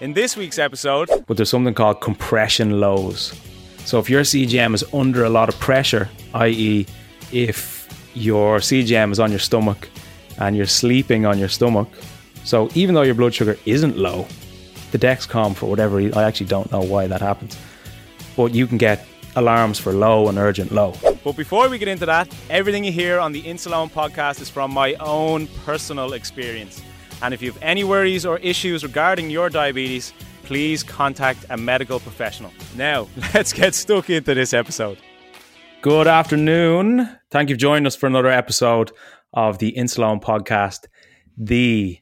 In this week's episode, but there's something called compression lows. So if your CGM is under a lot of pressure, i.e., if your CGM is on your stomach and you're sleeping on your stomach, so even though your blood sugar isn't low, the Dexcom, for whatever reason, I actually don't know why that happens, but you can get alarms for low and urgent low. But before we get into that, everything you hear on the Insuleoin podcast is from my own personal experience. And if you have any worries or issues regarding your diabetes, please contact a medical professional. Now, let's get stuck into this episode. Good afternoon. Thank you for joining us for another episode of the Insuleoin podcast, the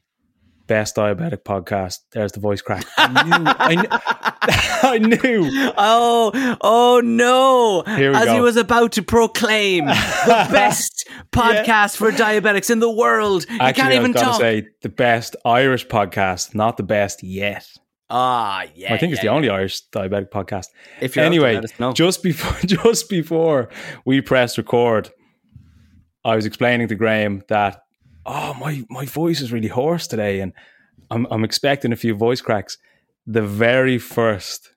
best diabetic podcast. There's the voice crack. I knew. I knew. I knew. Oh, oh no! Here we As go. he was about to proclaim the best podcast for diabetics in the world, he Actually, can't I even was talk. say the best Irish podcast, not the best yet. ah, yeah. I think it's yeah, the only Irish diabetic podcast. If you're anyway, there, let us know. just before just before we pressed record, I was explaining to Graham that oh my my voice is really hoarse today, and I'm I'm expecting a few voice cracks. The very first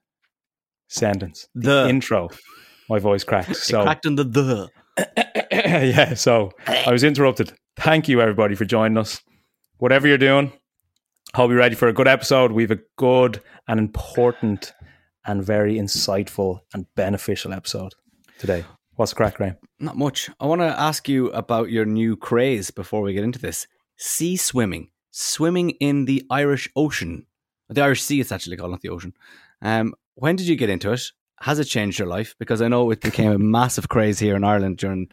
sentence, the, The. intro, my voice cracks. So cracked in the the. yeah, so I was interrupted. Thank you everybody for joining us. Whatever you're doing, hope you're ready for a good episode. We have a good and important and very insightful and beneficial episode today. What's crack, Graham? Not much. I want to ask you about your new craze before we get into this. Sea swimming, swimming in the Irish Ocean, the Irish Sea. It's actually called, not the ocean. Um, when did you get into it? Has it changed your life? Because I know it became a massive craze here in Ireland during.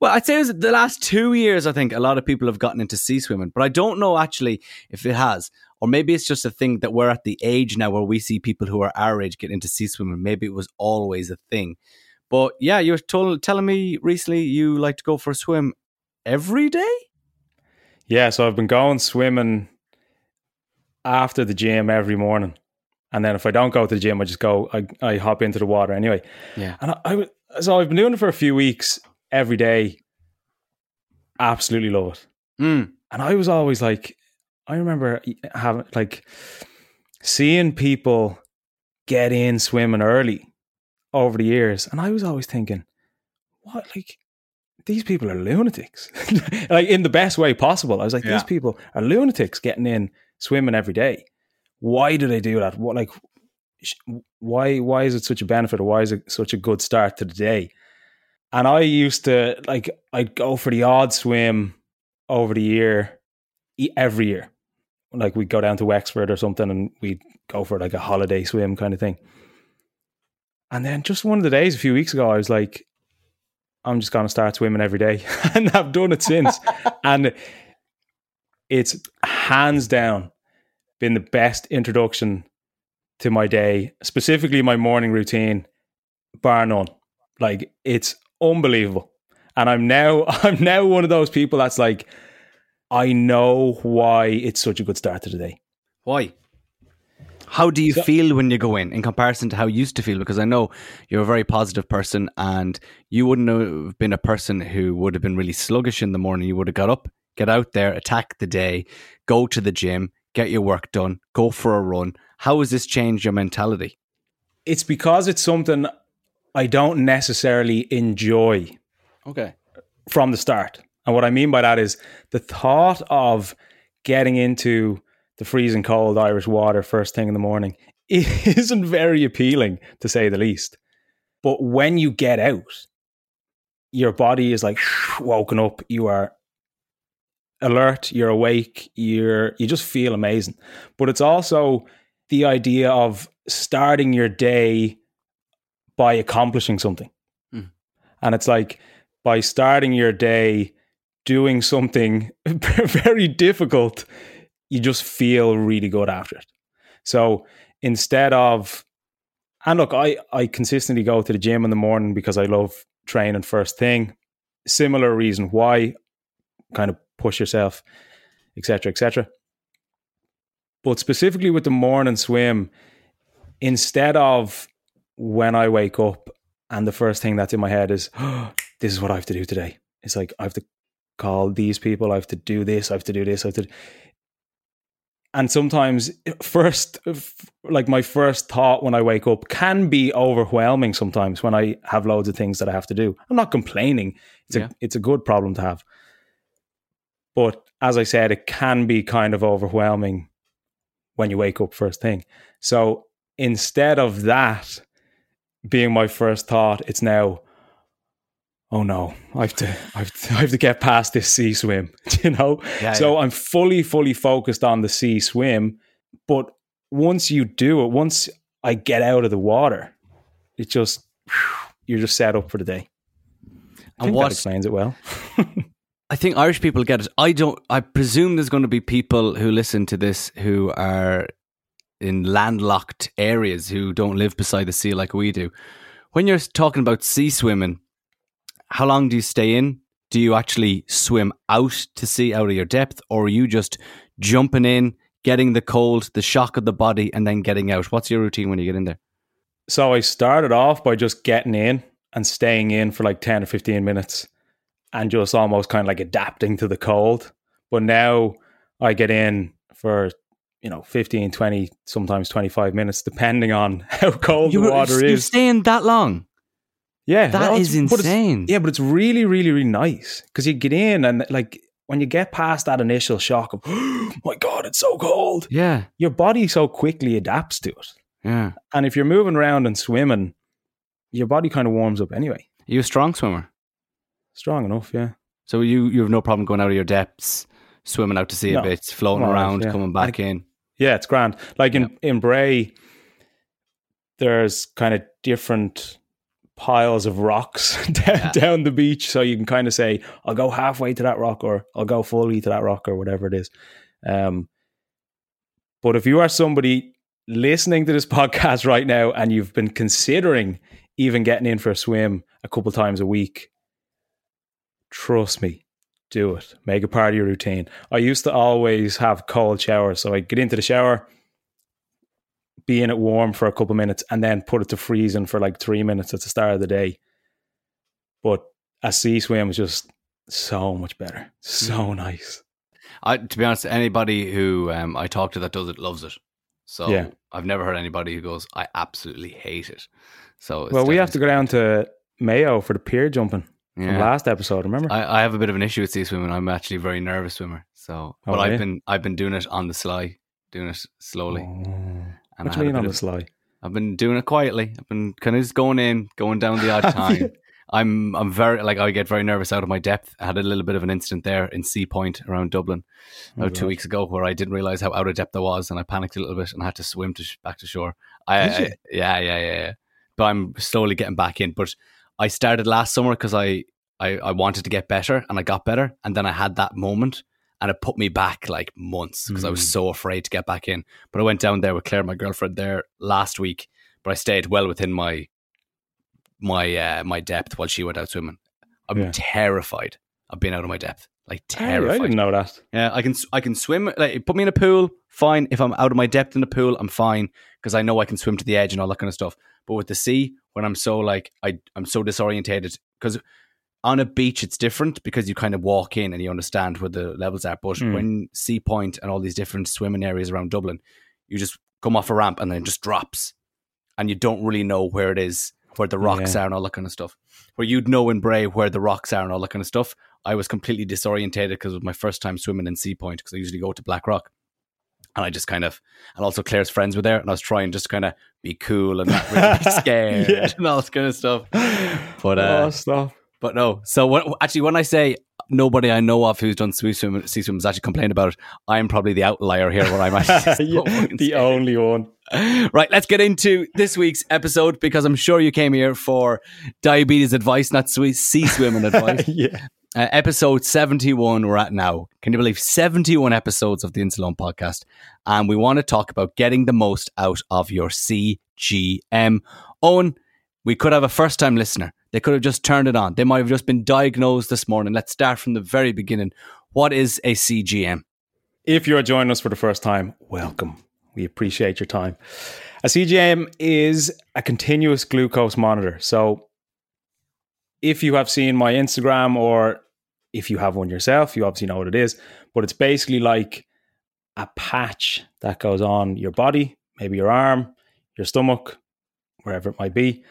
Well, I'd say it was the last two years. I think a lot of people have gotten into sea swimming, but I don't know actually if it has, or maybe it's just a thing that we're at the age now where we see people who are our age get into sea swimming. Maybe it was always a thing. But yeah, you were told, telling me recently you like to go for a swim every day. Yeah, so I've been going swimming after the gym every morning. And then if I don't go to the gym, I just go, I, I hop into the water anyway. Yeah. And I, I so I've been doing it for a few weeks every day. Absolutely love it. Mm. And I was always like, I remember having like seeing people get in swimming early over the years. And I was always thinking, what, like, these people are lunatics, like in the best way possible. I was like, Yeah. these people are lunatics getting in swimming every day. Why do they do that? What, like, sh- why, why is it such a benefit or why is it such a good start to the day? And I used to like I'd go for the odd swim over the year, e- every year. Like we'd go down to Wexford or something, and we'd go for like a holiday swim kind of thing. And then just one of the days a few weeks ago, I was like, I'm just going to start swimming every day, and I've done it since. and it's hands down been the best introduction to my day, specifically my morning routine, bar none. Like it's unbelievable. And I'm now I'm now one of those people that's like, I know why it's such a good start to the day. Why? How do you so, feel when you go in in comparison to how you used to feel? Because I know you're a very positive person and you wouldn't have been a person who would have been really sluggish in the morning. You would have got up, get out there, attack the day, go to the gym, get your work done, go for a run. How has this changed your mentality? It's because it's something I don't necessarily enjoy. Okay. From the start. And what I mean by that is the thought of getting into the freezing cold Irish water first thing in the morning isn't very appealing to say the least. But when you get out, your body is like woken up. You are alert, you're awake, you're you just feel amazing. But it's also the idea of starting your day by accomplishing something. Mm. And it's like by starting your day doing something very difficult, you just feel really good after it. So instead of, and look, I, I consistently go to the gym in the morning because I love training first thing. Similar reason why, kind of push yourself, etc., etc. But specifically with the morning swim, instead of when I wake up and the first thing that's in my head is, oh, this is what I have to do today. It's like I have to call these people, I have to do this, I have to do this, I have to. And sometimes, first, like my first thought when I wake up can be overwhelming. Sometimes when I have loads of things that I have to do, I'm not complaining. It's yeah. a it's a good problem to have. But as I said, it can be kind of overwhelming when you wake up first thing. So instead of that being my first thought, it's now, oh no, I have to, I have to, I have to get past this sea swim, you know? Yeah, so yeah. I'm fully, fully focused on the sea swim. But once you do it, once I get out of the water, it just, you're just set up for the day. I and what explains it well. I think Irish people get it. I don't. I presume there's going to be people who listen to this who are in landlocked areas who don't live beside the sea like we do. When you're talking about sea swimming, how long do you stay in? Do you actually swim out to sea out of your depth, or are you just jumping in, getting the cold, the shock of the body, and then getting out? What's your routine when you get in there? So I started off by just getting in and staying in for like 10 or 15 minutes and just almost kind of like adapting to the cold. But now I get in for you know 15 20 sometimes 25 minutes depending on how cold you, the water is. you're staying that long yeah that no, is insane yeah but it's really really really nice because you get in and like when you get past that initial shock of oh my god it's so cold yeah your body so quickly adapts to it yeah and if you're moving around and swimming your body kind of warms up anyway are you a strong swimmer strong enough yeah so you you have no problem going out of your depths swimming out to sea no. a bit floating around yeah. coming back in yeah, it's grand. Like in yeah. in Bray, there's kind of different piles of rocks down, yeah. down the beach, so you can kind of say, "I'll go halfway to that rock," or "I'll go fully to that rock," or whatever it is. Um, but if you are somebody listening to this podcast right now and you've been considering even getting in for a swim a couple times a week, trust me, do it. Make a part of your routine. I used to always have cold showers. So I'd get into the shower, be in it warm for a couple minutes, and then put it to freezing for like three minutes at the start of the day. But a sea swim is just so much better. So mm. nice. I, to be honest, anybody who um, I talk to that does it loves it. So yeah. I've never heard anybody who goes, I absolutely hate it. So well, we have to go down to Mayo for the pier jumping yeah. from last episode. Remember? I, I, have a bit of an issue with sea swimming. I'm actually a very nervous swimmer. So, oh, but I've been I've been doing it on the sly, doing it slowly. Oh. What do you mean on the sly? I've been doing it quietly. I've been kind of just going in, going down the odd time. I'm I'm very like I get very nervous out of my depth. I had a little bit of an incident there in Seapoint around Dublin oh, about two weeks ago where I didn't realize how out of depth I was and I panicked a little bit and I had to swim to sh- back to shore. I, I yeah, yeah yeah yeah. But I'm slowly getting back in. But I started last summer because I I, I wanted to get better and I got better. And then I had that moment and it put me back like months because mm. I was hmm. so afraid to get back in. But I went down there with Claire, my girlfriend, there last week, but I stayed well within my my uh, my depth while she went out swimming. I'm yeah. terrified. of being out of my depth. Like Hey, I didn't know that. Yeah, I can I can swim. Like put me in a pool, fine. If I'm out of my depth in the pool, I'm fine because I know I can swim to the edge and all that kind of stuff. But with the sea, when I'm so like I I'm so disorientated because on a beach it's different because you kind of walk in and you understand where the levels are. But Mm. when Seapoint and all these different swimming areas around Dublin, you just come off a ramp and then it just drops, and you don't really know where it is, where the rocks Yeah. are and all that kind of stuff. Where you'd know in Bray where the rocks are and all that kind of stuff. I was completely disorientated because it was my first time swimming in Seapoint because I usually go to Blackrock. And I just kind of, and also Claire's friends were there, and I was trying just to kind of be cool and not really be scared Yeah. and all this kind of stuff. But uh, oh. But no. So what, actually, when I say nobody I know of who's done sea swim, sea swim has actually complained about it, I'm probably the outlier here. Where I'm actually Yeah, the only one. Right, let's get into this week's episode because I'm sure you came here for diabetes advice, not sweet sea swimming advice. yeah. Uh, episode 71 we're at now. Can you believe 71 episodes of the Insuleoin podcast? And we want to talk about getting the most out of your CGM. Eoin, we could have a first time listener. They could have just turned it on. They might have just been diagnosed this morning. Let's start from the very beginning. What is a CGM? If you're joining us for the first time, welcome. We appreciate your time. A CGM is a continuous glucose monitor. So, if you have seen my Instagram or if you have one yourself, you obviously know what it is. But it's basically like a patch that goes on your body, maybe your arm, your stomach, wherever it might be.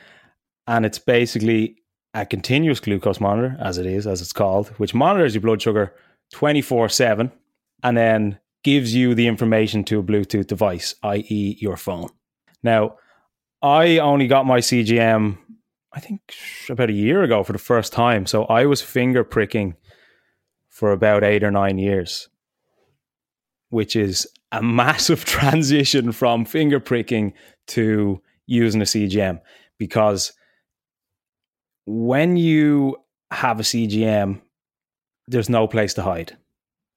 And it's basically a continuous glucose monitor, as it is, as it's called, which monitors your blood sugar 24 7 and then gives you the information to a Bluetooth device, i.e., your phone. Now, I only got my CGM, I think, about a year ago for the first time. So I was finger pricking for about eight or nine years, which is a massive transition from finger pricking to using a CGM because when you have a CGM, there's no place to hide.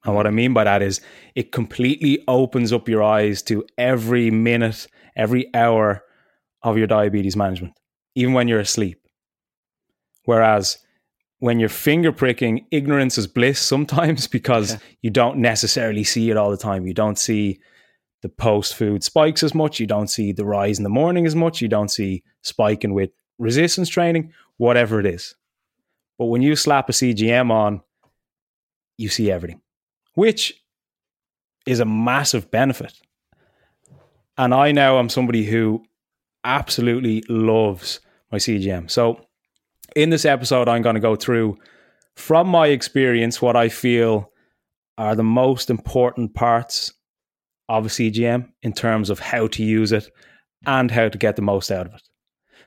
And what I mean by that is it completely opens up your eyes to every minute, every hour of your diabetes management, even when you're asleep. Whereas when you're finger pricking, ignorance is bliss sometimes because Yeah. you don't necessarily see it all the time. You don't see the post food spikes as much. You don't see the rise in the morning as much. You don't see spiking with resistance training, whatever it is. But when you slap a CGM on, you see everything, which is a massive benefit. And I now am somebody who absolutely loves my CGM. So, in this episode, I'm going to go through from my experience what I feel are the most important parts of a CGM in terms of how to use it and how to get the most out of it.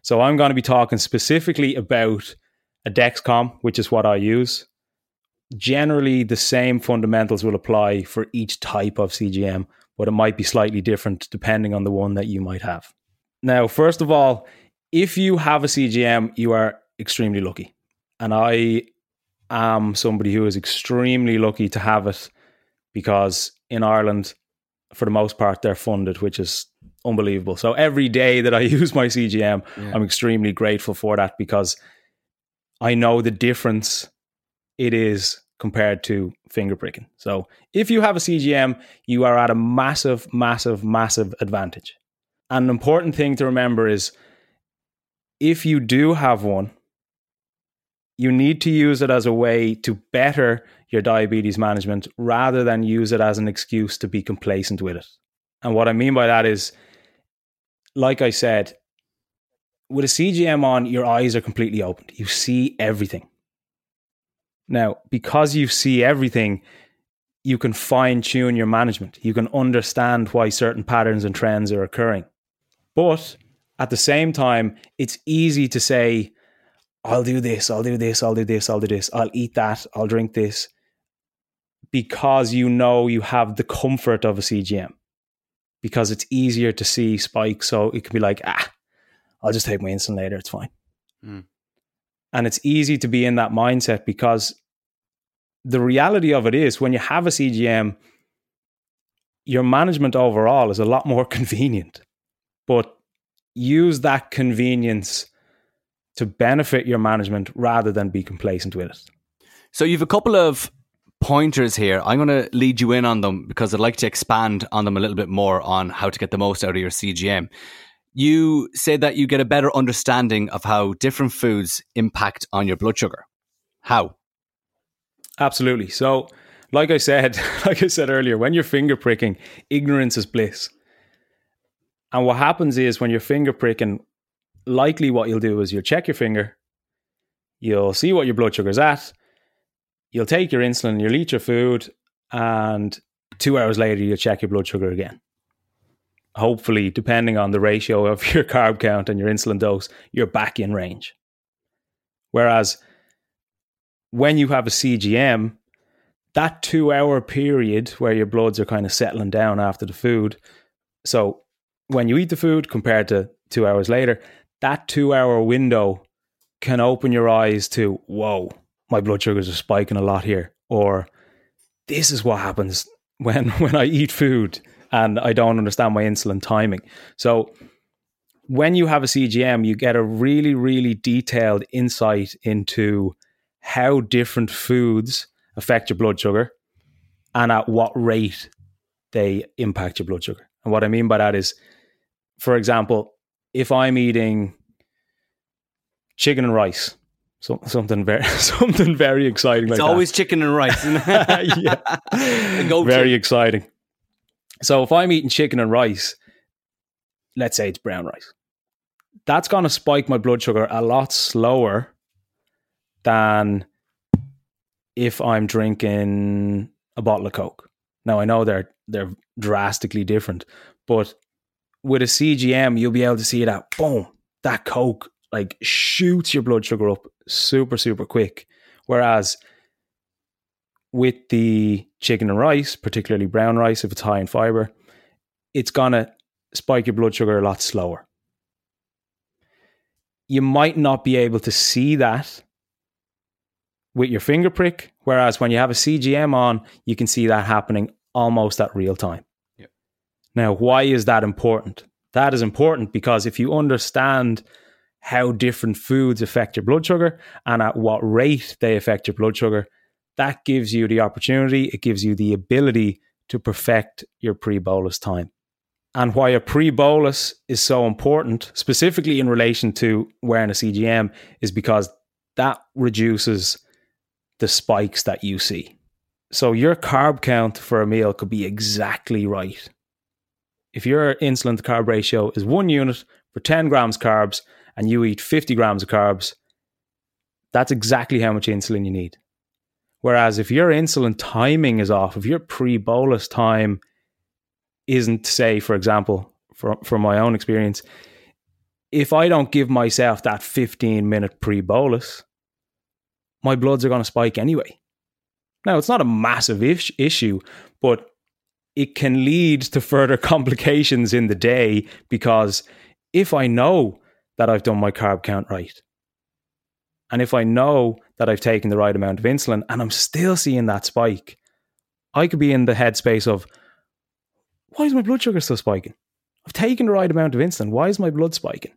So, I'm going to be talking specifically about a Dexcom, which is what I use. Generally, the same fundamentals will apply for each type of CGM, but it might be slightly different depending on the one that you might have. Now, first of all, if you have a CGM, you are extremely lucky. And I am somebody who is extremely lucky to have it because in Ireland, for the most part, they're funded, which is unbelievable. So every day that I use my CGM, Yeah. I'm extremely grateful for that because I know the difference it is compared to finger pricking. So if you have a CGM, you are at a massive, massive, massive advantage. And an important thing to remember is if you do have one, you need to use it as a way to better your diabetes management rather than use it as an excuse to be complacent with it. And what I mean by that is, like I said, with a CGM on, your eyes are completely opened. You see everything. Now, because you see everything, you can fine tune your management. You can understand why certain patterns and trends are occurring. But at the same time, it's easy to say, I'll do this, I'll do this, I'll do this, I'll do this, I'll eat that, I'll drink this, because you know you have the comfort of a CGM. Because it's easier to see spikes. So it can be like, ah, I'll just take my insulin later, it's fine. Mm. And it's easy to be in that mindset because the reality of it is when you have a CGM, your management overall is a lot more convenient. But use that convenience to benefit your management rather than be complacent with it. So you've a couple of pointers here. I'm going to lead you in on them because I'd like to expand on them a little bit more on how to get the most out of your CGM. You say that you get a better understanding of how different foods impact on your blood sugar. How? Absolutely. So, like I said, like I said earlier, when you're finger pricking, ignorance is bliss. And what happens is when you're finger pricking, likely what you'll do is you'll check your finger, you'll see what your blood sugar's at, you'll take your insulin, you'll eat your food, and two hours later, you'll check your blood sugar again. Hopefully, depending on the ratio of your carb count and your insulin dose, you're back in range. Whereas when you have a CGM, that two hour period where your bloods are kind of settling down after the food. So when you eat the food compared to two hours later, that two hour window can open your eyes to, whoa, my blood sugars are spiking a lot here. Or this is what happens when, when I eat food and I don't understand my insulin timing. So when you have a CGM, you get a really, really detailed insight into how different foods affect your blood sugar and at what rate they impact your blood sugar. And what I mean by that is, for example, if I'm eating chicken and rice, so, something very something very exciting. It's like always that. chicken and rice. yeah, very exciting. So if I'm eating chicken and rice, let's say it's brown rice, that's going to spike my blood sugar a lot slower than if I'm drinking a bottle of Coke. Now I know they're they're drastically different, but with a CGM, you'll be able to see that boom, that Coke like shoots your blood sugar up super, super quick. Whereas with the chicken and rice, particularly brown rice, if it's high in fiber, it's gonna spike your blood sugar a lot slower. You might not be able to see that with your finger prick, whereas when you have a CGM on, you can see that happening almost at real time. Yep. Now, why is that important? That is important because if you understand how different foods affect your blood sugar and at what rate they affect your blood sugar, that gives you the opportunity, it gives you the ability to perfect your pre bolus time. And why a pre bolus is so important, specifically in relation to wearing a CGM, is because that reduces the spikes that you see. So your carb count for a meal could be exactly right. If your insulin to carb ratio is one unit for 10 grams carbs and you eat 50 grams of carbs, that's exactly how much insulin you need. Whereas if your insulin timing is off, if your pre bolus time isn't, say, for example, from, from my own experience, if I don't give myself that 15 minute pre bolus, my bloods are going to spike anyway. Now, it's not a massive ish- issue, but it can lead to further complications in the day because if I know that I've done my carb count right, and if I know that I've taken the right amount of insulin and I'm still seeing that spike, I could be in the headspace of, why is my blood sugar still spiking? I've taken the right amount of insulin. Why is my blood spiking?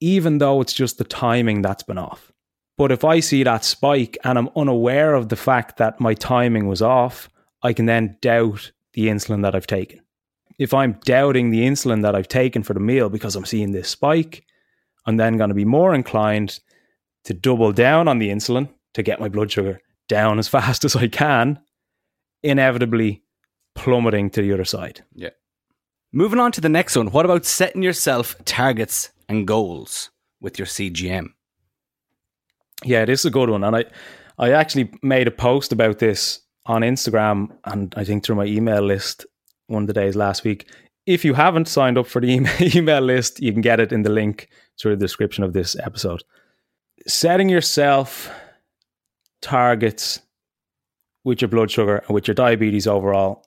Even though it's just the timing that's been off. But if I see that spike and I'm unaware of the fact that my timing was off, I can then doubt the insulin that I've taken. If I'm doubting the insulin that I've taken for the meal because I'm seeing this spike, I'm then going to be more inclined to double down on the insulin to get my blood sugar down as fast as I can, inevitably plummeting to the other side. Yeah. Moving on to the next one. What about setting yourself targets and goals with your CGM? Yeah, this is a good one. And I, I actually made a post about this on Instagram and I think through my email list one of the days last week. If you haven't signed up for the email, list, you can get it in the link through the description of this episode. Setting yourself targets with your blood sugar and with your diabetes overall,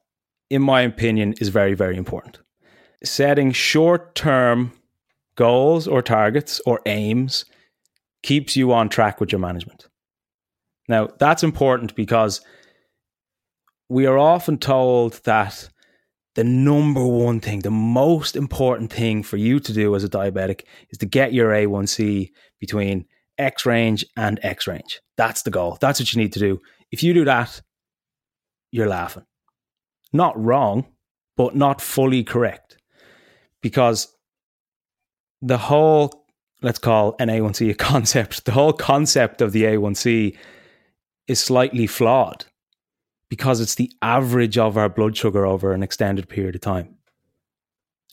in my opinion, is very, very important. Setting short term goals or targets or aims keeps you on track with your management. Now, that's important because we are often told that the number one thing, the most important thing for you to do as a diabetic is to get your A1C between X range and X range. That's the goal. That's what you need to do. If you do that, you're laughing. Not wrong, but not fully correct. Because the whole, let's call an A1C a concept, the whole concept of the A1C is slightly flawed because it's the average of our blood sugar over an extended period of time.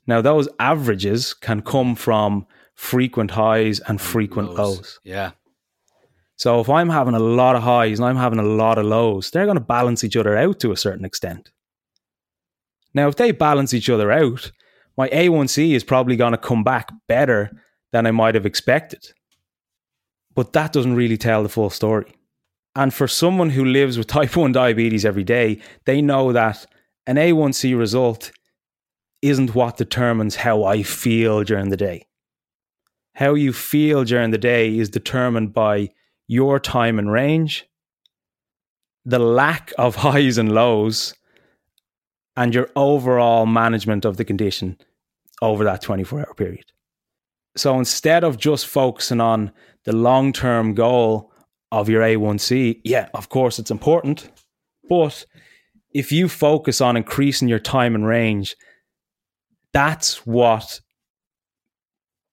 Now, those averages can come from frequent highs and frequent lows. lows. Yeah. So if I'm having a lot of highs and I'm having a lot of lows, they're going to balance each other out to a certain extent. Now, if they balance each other out, my A1C is probably going to come back better than I might have expected. But that doesn't really tell the full story. And for someone who lives with type 1 diabetes every day, they know that an A1C result isn't what determines how I feel during the day. How you feel during the day is determined by your time and range, the lack of highs and lows, and your overall management of the condition over that 24 hour period. So instead of just focusing on the long term goal of your A1C, yeah, of course it's important, but if you focus on increasing your time and range, that's what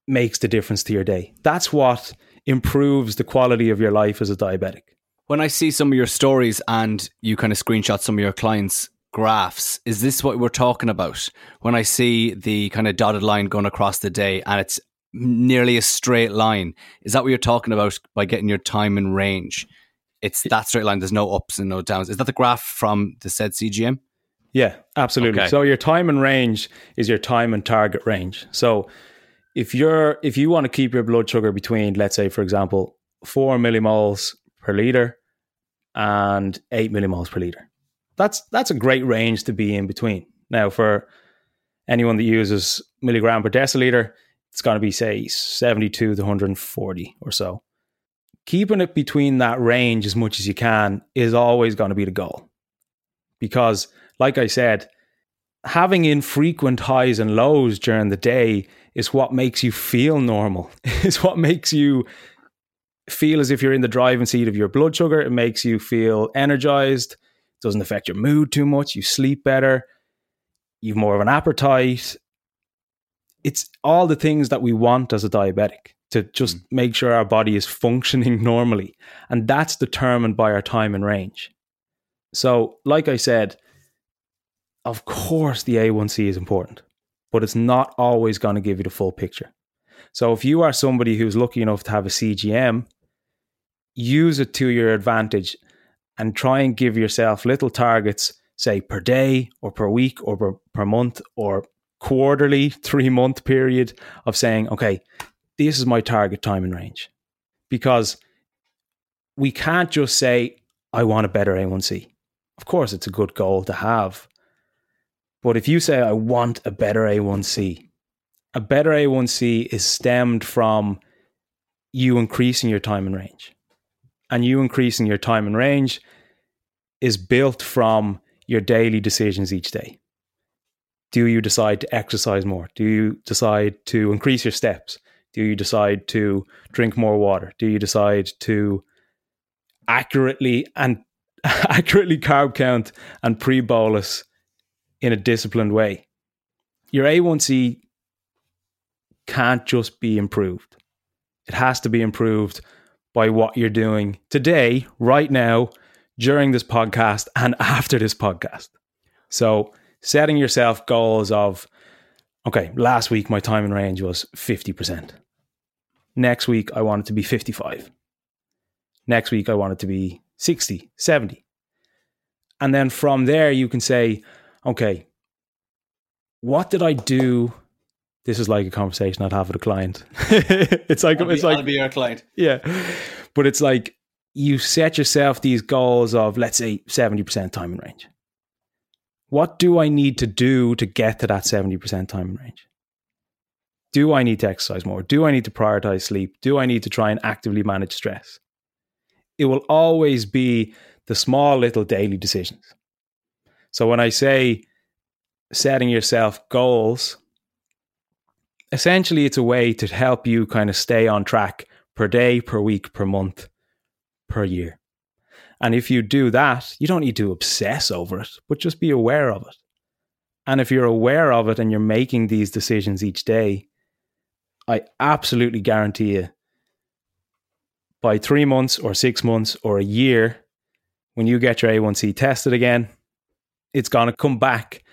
makes the difference to your day. That's what improves the quality of your life as a diabetic. When I see some of your stories and you kind of screenshot some of your clients' graphs, is this what we're talking about? When I see the kind of dotted line going across the day and it's nearly a straight line, is that what you're talking about by getting your time in range? It's that straight line, there's no ups and no downs. Is that the graph from the said CGM? Yeah, absolutely. Okay. So your time and range is your time and target range. So if you're if you want to keep your blood sugar between, let's say, for example, four millimoles per liter and eight millimoles per liter, that's that's a great range to be in between. Now, for anyone that uses milligram per deciliter, it's going to be say 72 to 140 or so. Keeping it between that range as much as you can is always going to be the goal. Because, like I said, having infrequent highs and lows during the day is what makes you feel normal. it's what makes you feel as if you're in the driving seat of your blood sugar. It makes you feel energized. It doesn't affect your mood too much. You sleep better. You've more of an appetite. It's all the things that we want as a diabetic to just mm. make sure our body is functioning normally. And that's determined by our time and range. So, like I said, of course the A1C is important but it's not always going to give you the full picture. So if you are somebody who's lucky enough to have a CGM, use it to your advantage and try and give yourself little targets, say per day or per week or per, per month or quarterly, three month period of saying, okay, this is my target time and range. Because we can't just say, I want a better A1C. Of course, it's a good goal to have, but if you say, I want a better A1C, a better A1C is stemmed from you increasing your time and range. And you increasing your time and range is built from your daily decisions each day. Do you decide to exercise more? Do you decide to increase your steps? Do you decide to drink more water? Do you decide to accurately and accurately carb count and pre bolus in a disciplined way. Your A1C can't just be improved. It has to be improved by what you're doing today, right now, during this podcast, and after this podcast. So, setting yourself goals of, okay, last week my time in range was 50%. Next week, I want it to be 55. Next week, I want it to be 60, 70. And then from there, you can say, okay, what did I do? This is like a conversation I'd have with a client. it's like I'll it's like I'll be your client. Yeah, but it's like you set yourself these goals of let's say seventy percent time in range. What do I need to do to get to that seventy percent time in range? Do I need to exercise more? Do I need to prioritize sleep? Do I need to try and actively manage stress? It will always be the small little daily decisions. So when I say setting yourself goals, essentially it's a way to help you kind of stay on track per day, per week, per month, per year. And if you do that, you don't need to obsess over it, but just be aware of it. And if you're aware of it and you're making these decisions each day, I absolutely guarantee you by three months or six months or a year, when you get your A1C tested again, it's going to come back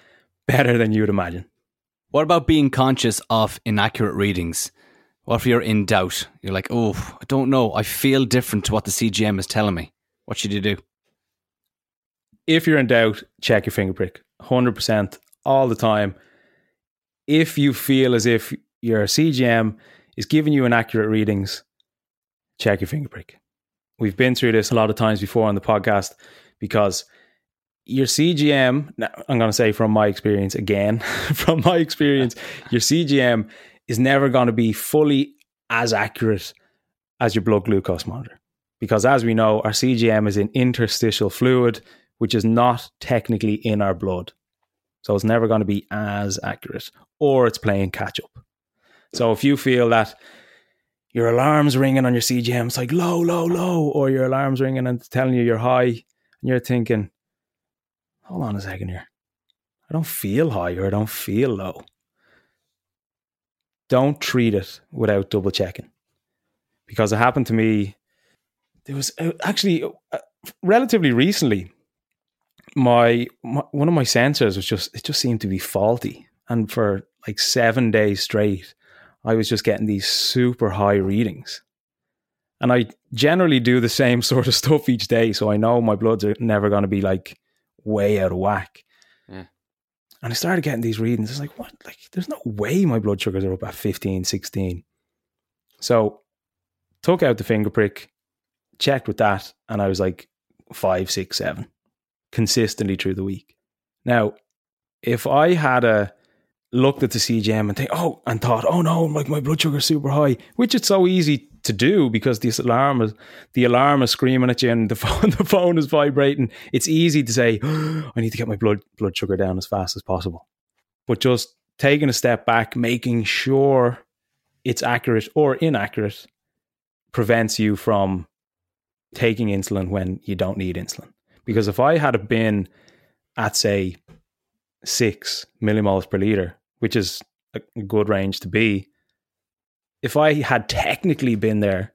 better than you'd imagine. What about being conscious of inaccurate readings? What if you're in doubt? You're like, oh, I don't know. I feel different to what the CGM is telling me. What should you do? If you're in doubt, check your finger prick 100% all the time. If you feel as if your CGM is giving you inaccurate readings, check your finger prick. We've been through this a lot of times before on the podcast because your CGM, I'm going to say from my experience again, from my experience, your CGM is never going to be fully as accurate as your blood glucose monitor. Because as we know, our CGM is an interstitial fluid, which is not technically in our blood. So it's never going to be as accurate, or it's playing catch up. So if you feel that your alarm's ringing on your CGM, it's like low, low, low, or your alarm's ringing and telling you you're high, and you're thinking, hold on a second here. I don't feel high or I don't feel low don't treat it without double checking because it happened to me there was uh, actually uh, relatively recently my, my, one of my sensors was just it just seemed to be faulty and for like 7 days straight I was just getting these super high readings and I generally do the same sort of stuff each day so I know my bloods are never going to be like way out of whack and I started getting these readings. It's like, what? Like, there's no way my blood sugars are up at 15, 16. So, took out the finger prick, checked with that, and I was like five, six, seven, consistently through the week. Now, if I had a looked at the CGM and think, oh, and thought, oh no, like my blood sugar's super high, which it's so easy to do because this alarm is the alarm is screaming at you and the phone the phone is vibrating. It's easy to say, oh, I need to get my blood blood sugar down as fast as possible. But just taking a step back, making sure it's accurate or inaccurate prevents you from taking insulin when you don't need insulin. Because if I had been at say six millimoles per liter, which is a good range to be, if I had technically been there,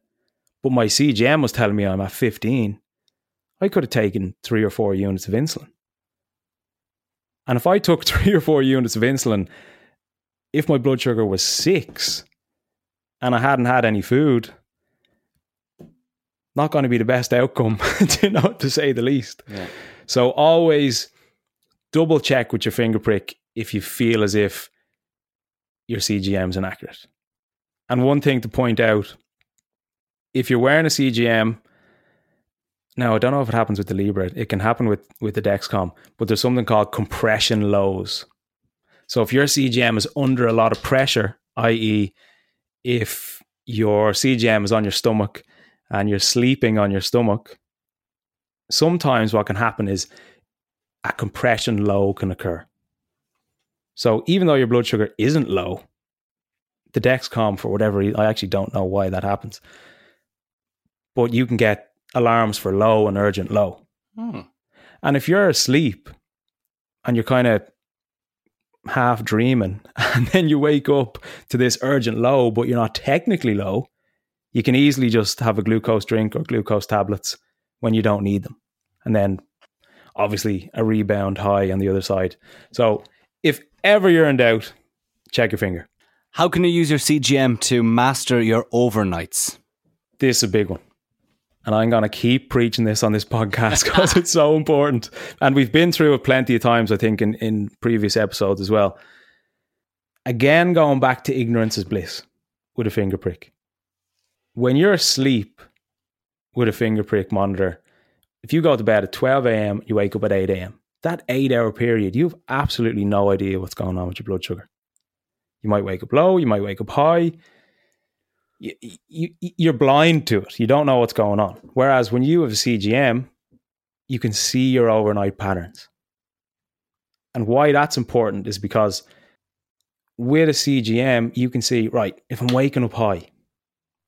but my CGM was telling me I'm at 15, I could have taken three or four units of insulin. And if I took three or four units of insulin, if my blood sugar was six and I hadn't had any food, not going to be the best outcome, you know, to say the least. Yeah. So always double check with your finger prick if you feel as if your CGM is inaccurate. And one thing to point out if you're wearing a CGM, now I don't know if it happens with the Libre, it can happen with, with the Dexcom, but there's something called compression lows. So if your CGM is under a lot of pressure, i.e., if your CGM is on your stomach and you're sleeping on your stomach, sometimes what can happen is a compression low can occur. So even though your blood sugar isn't low, the Dexcom for whatever reason, I actually don't know why that happens. But you can get alarms for low and urgent low. Hmm. And if you're asleep and you're kind of half dreaming and then you wake up to this urgent low, but you're not technically low, you can easily just have a glucose drink or glucose tablets when you don't need them. And then obviously a rebound high on the other side. So if ever you're in doubt, check your finger. How can you use your CGM to master your overnights? This is a big one. And I'm going to keep preaching this on this podcast because it's so important. And we've been through it plenty of times, I think, in, in previous episodes as well. Again, going back to ignorance is bliss with a finger prick. When you're asleep with a finger prick monitor, if you go to bed at 12 a.m., you wake up at 8 a.m. That eight hour period, you have absolutely no idea what's going on with your blood sugar. You might wake up low, you might wake up high. You, you, you're blind to it. You don't know what's going on. Whereas when you have a CGM, you can see your overnight patterns. And why that's important is because with a CGM, you can see, right, if I'm waking up high,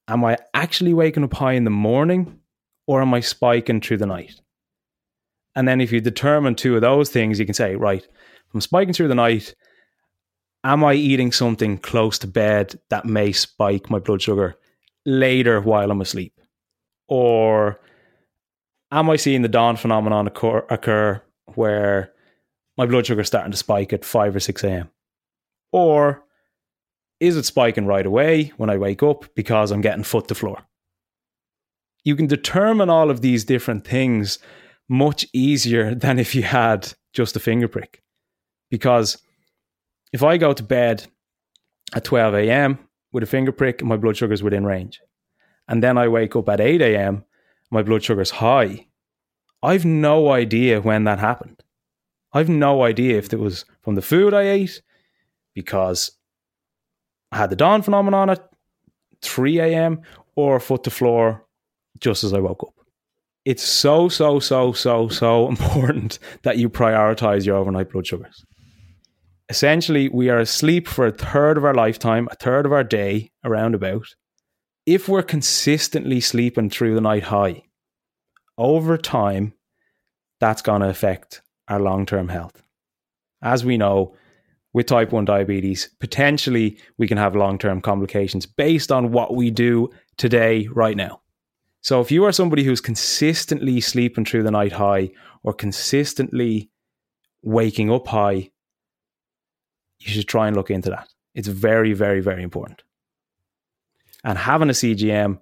am I actually waking up high in the morning or am I spiking through the night? And then if you determine two of those things, you can say, right, I'm spiking through the night, am I eating something close to bed that may spike my blood sugar later while I'm asleep? Or am I seeing the dawn phenomenon occur, occur where my blood sugar is starting to spike at 5 or 6 a.m.? Or is it spiking right away when I wake up because I'm getting foot to floor? You can determine all of these different things much easier than if you had just a finger prick. Because if I go to bed at 12 a.m. with a finger prick, my blood sugar is within range. And then I wake up at 8 a.m., my blood sugar is high. I've no idea when that happened. I've no idea if it was from the food I ate, because had the dawn phenomenon at 3 a.m., or foot to floor just as I woke up. It's so, so, so, so, so important that you prioritize your overnight blood sugars essentially we are asleep for a third of our lifetime, a third of our day, around about. If we're consistently sleeping through the night high, over time, that's going to affect our long term health. As we know, with type 1 diabetes, potentially we can have long term complications based on what we do today, right now. So, if you are somebody who's consistently sleeping through the night high or consistently waking up high, you should try and look into that. It's very, very, very important. And having a CGM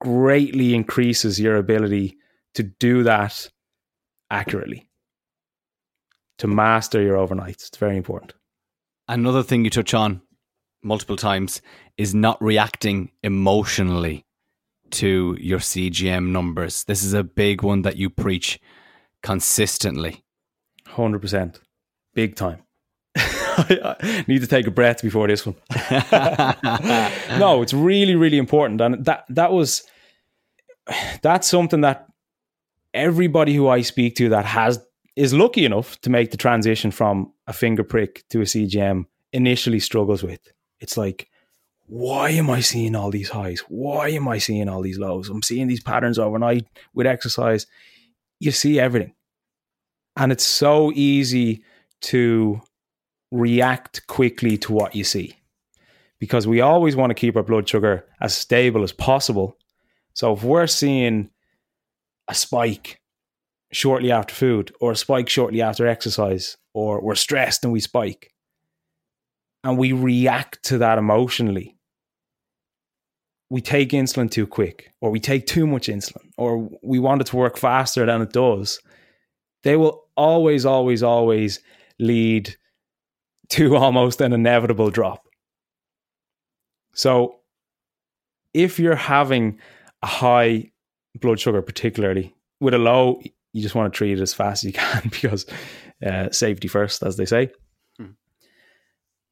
greatly increases your ability to do that accurately, to master your overnights. It's very important. Another thing you touch on multiple times is not reacting emotionally to your CGM numbers. This is a big one that you preach consistently. 100%. Big time. I need to take a breath before this one. no, it's really, really important, and that that was that's something that everybody who I speak to that has is lucky enough to make the transition from a finger prick to a CGM initially struggles with. It's like, why am I seeing all these highs? Why am I seeing all these lows? I'm seeing these patterns overnight with exercise. You see everything. And it's so easy to react quickly to what you see because we always want to keep our blood sugar as stable as possible. So if we're seeing a spike shortly after food or a spike shortly after exercise or we're stressed and we spike. And we react to that emotionally. We take insulin too quick or we take too much insulin or we want it to work faster than it does. They will always always always lead to almost an inevitable drop. So, if you're having a high blood sugar, particularly with a low, you just want to treat it as fast as you can because uh, safety first, as they say. Hmm.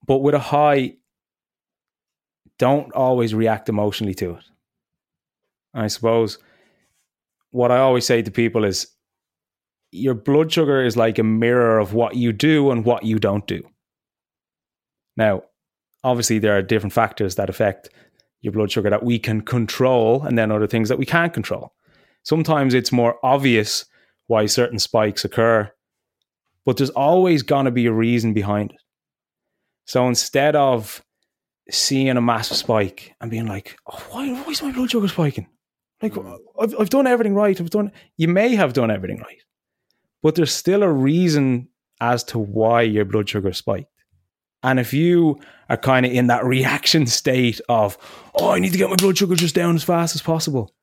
But with a high, don't always react emotionally to it. I suppose what I always say to people is your blood sugar is like a mirror of what you do and what you don't do. Now, obviously, there are different factors that affect your blood sugar that we can control, and then other things that we can't control. Sometimes it's more obvious why certain spikes occur, but there's always going to be a reason behind it. So instead of seeing a massive spike and being like, oh, why, why is my blood sugar spiking? Like, mm. I've, I've done everything right. I've done, you may have done everything right, but there's still a reason as to why your blood sugar spiked. And if you are kind of in that reaction state of, oh, I need to get my blood sugar just down as fast as possible,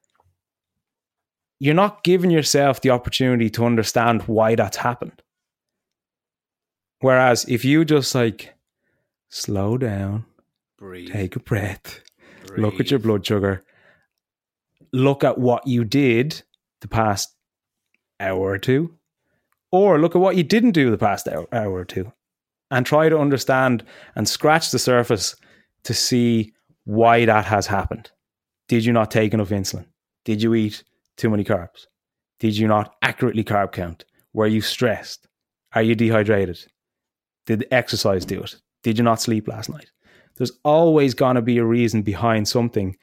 you're not giving yourself the opportunity to understand why that's happened. Whereas if you just like slow down, breathe, take a breath, breathe. look at your blood sugar, look at what you did the past hour or two, or look at what you didn't do the past hour, hour or two, and try to understand and scratch the surface to see why that has happened. Did you not take enough insulin? Did you eat too many carbs? Did you not accurately carb count? Were you stressed? Are you dehydrated? Did exercise do it? Did you not sleep last night? There's always going to be a reason behind something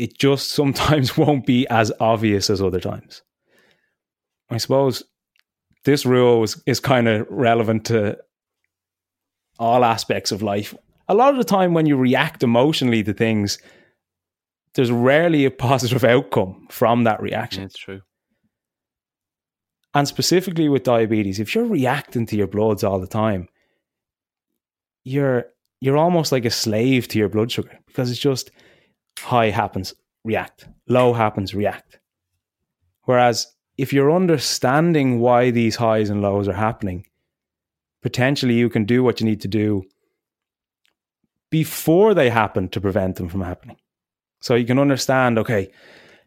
it just sometimes won't be as obvious as other times. I suppose this rule is, is kind of relevant to all aspects of life. A lot of the time, when you react emotionally to things, there's rarely a positive outcome from that reaction. It's true. And specifically with diabetes, if you're reacting to your bloods all the time, you're you're almost like a slave to your blood sugar because it's just high happens, react. Low happens, react. Whereas if you're understanding why these highs and lows are happening, potentially you can do what you need to do before they happen to prevent them from happening. So you can understand, okay,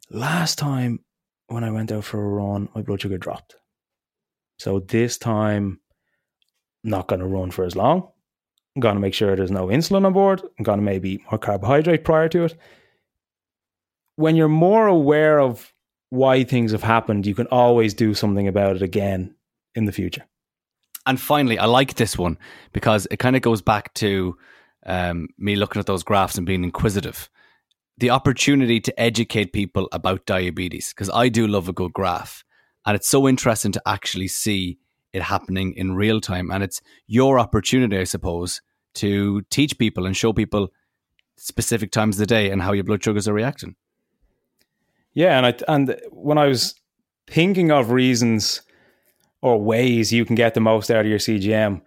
last time when I went out for a run, my blood sugar dropped. So this time, not going to run for as long. I'm going to make sure there's no insulin on board. I'm going to maybe eat more carbohydrate prior to it. When you're more aware of why things have happened, you can always do something about it again in the future. And finally, I like this one because it kind of goes back to um, me looking at those graphs and being inquisitive. The opportunity to educate people about diabetes, because I do love a good graph. And it's so interesting to actually see it happening in real time. And it's your opportunity, I suppose, to teach people and show people specific times of the day and how your blood sugars are reacting. Yeah, and I and when I was thinking of reasons or ways you can get the most out of your CGM,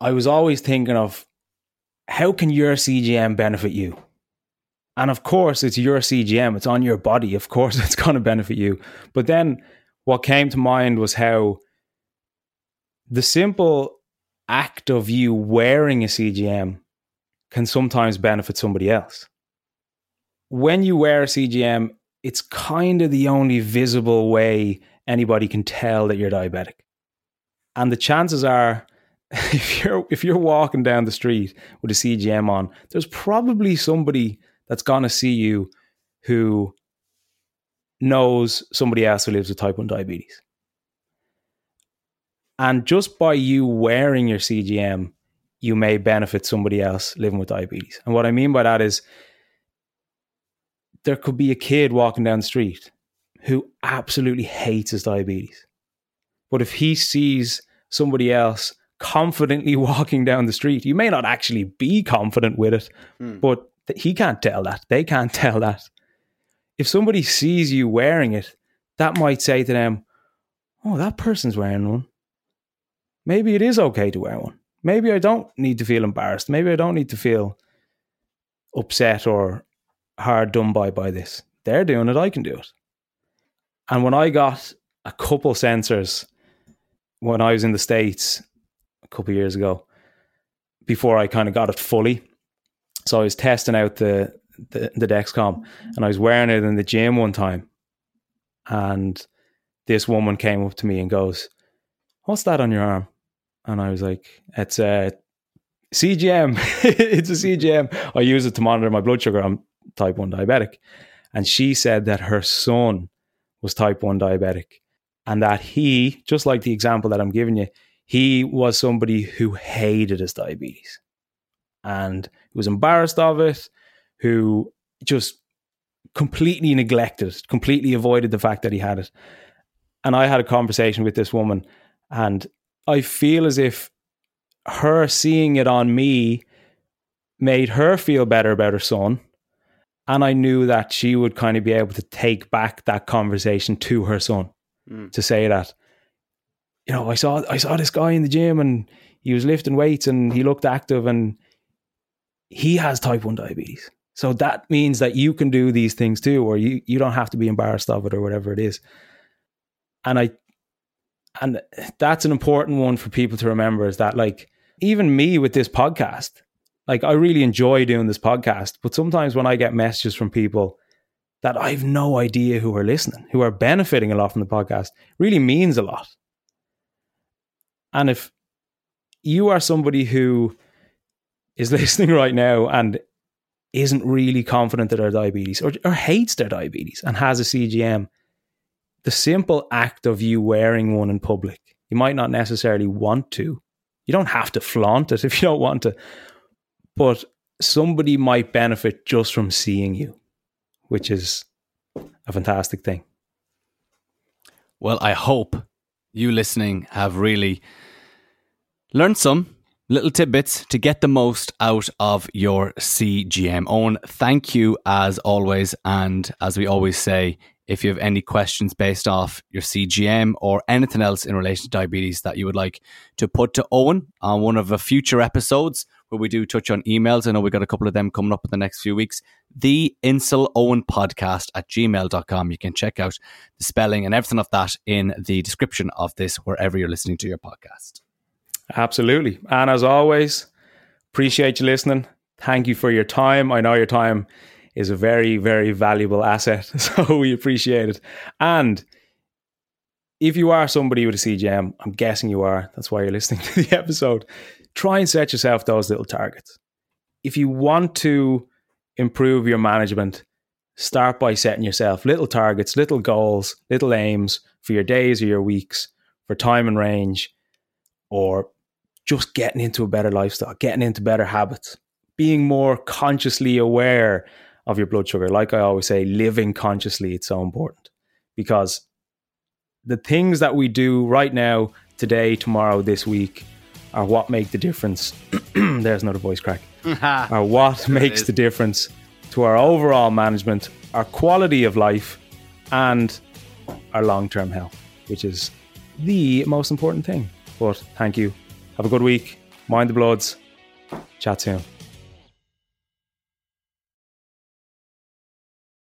I was always thinking of how can your CGM benefit you? And of course, it's your CGM, it's on your body. Of course, it's going to benefit you. But then what came to mind was how the simple act of you wearing a CGM can sometimes benefit somebody else. When you wear a CGM, it's kind of the only visible way anybody can tell that you're diabetic. And the chances are if you're if you're walking down the street with a CGM on, there's probably somebody that's gonna see you who knows somebody else who lives with type 1 diabetes. And just by you wearing your CGM, you may benefit somebody else living with diabetes. And what I mean by that is there could be a kid walking down the street who absolutely hates his diabetes. But if he sees somebody else confidently walking down the street, you may not actually be confident with it, mm. but he can't tell that. They can't tell that if somebody sees you wearing it, that might say to them, oh, that person's wearing one. Maybe it is okay to wear one. Maybe I don't need to feel embarrassed. Maybe I don't need to feel upset or hard done by by this. They're doing it, I can do it. And when I got a couple sensors when I was in the States couple years ago, before I kind of got it fully. So I was testing out the the, the Dexcom, and I was wearing it in the gym one time, and this woman came up to me and goes, "What's that on your arm?" And I was like, "It's a CGM. it's a CGM. I use it to monitor my blood sugar. I'm type one diabetic." And she said that her son was type one diabetic, and that he, just like the example that I'm giving you, he was somebody who hated his diabetes and was embarrassed of it who just completely neglected, completely avoided the fact that he had it. And I had a conversation with this woman, and I feel as if her seeing it on me made her feel better about her son. And I knew that she would kind of be able to take back that conversation to her son mm. to say that, you know, I saw I saw this guy in the gym and he was lifting weights and he looked active and he has type 1 diabetes. So that means that you can do these things too, or you, you don't have to be embarrassed of it or whatever it is. And I, and that's an important one for people to remember is that like, even me with this podcast, like I really enjoy doing this podcast, but sometimes when I get messages from people that I've no idea who are listening, who are benefiting a lot from the podcast, really means a lot. And if you are somebody who is listening right now and isn't really confident that their diabetes or, or hates their diabetes and has a CGM, the simple act of you wearing one in public, you might not necessarily want to. You don't have to flaunt it if you don't want to. But somebody might benefit just from seeing you, which is a fantastic thing. Well, I hope you listening have really learned some little tidbits to get the most out of your CGM. Eoin, thank you as always. And as we always say, if you have any questions based off your CGM or anything else in relation to diabetes that you would like to put to Eoin on one of the future episodes where we do touch on emails, I know we got a couple of them coming up in the next few weeks. The Insuleoin podcast at gmail.com. You can check out the spelling and everything of that in the description of this, wherever you're listening to your podcast. Absolutely. And as always, appreciate you listening. Thank you for your time. I know your time is a very, very valuable asset. So we appreciate it. And if you are somebody with a CGM, I'm guessing you are, that's why you're listening to the episode, try and set yourself those little targets. If you want to improve your management, start by setting yourself little targets, little goals, little aims for your days or your weeks, for time and range, or just getting into a better lifestyle, getting into better habits, being more consciously aware of your blood sugar. Like I always say, living consciously, it's so important because the things that we do right now, today, tomorrow, this week, are what make the difference. There's another voice crack. are uh, what makes the difference to our overall management, our quality of life, and our long term health, which is the most important thing. But thank you. Have a good week. Mind the bloods. Chat soon.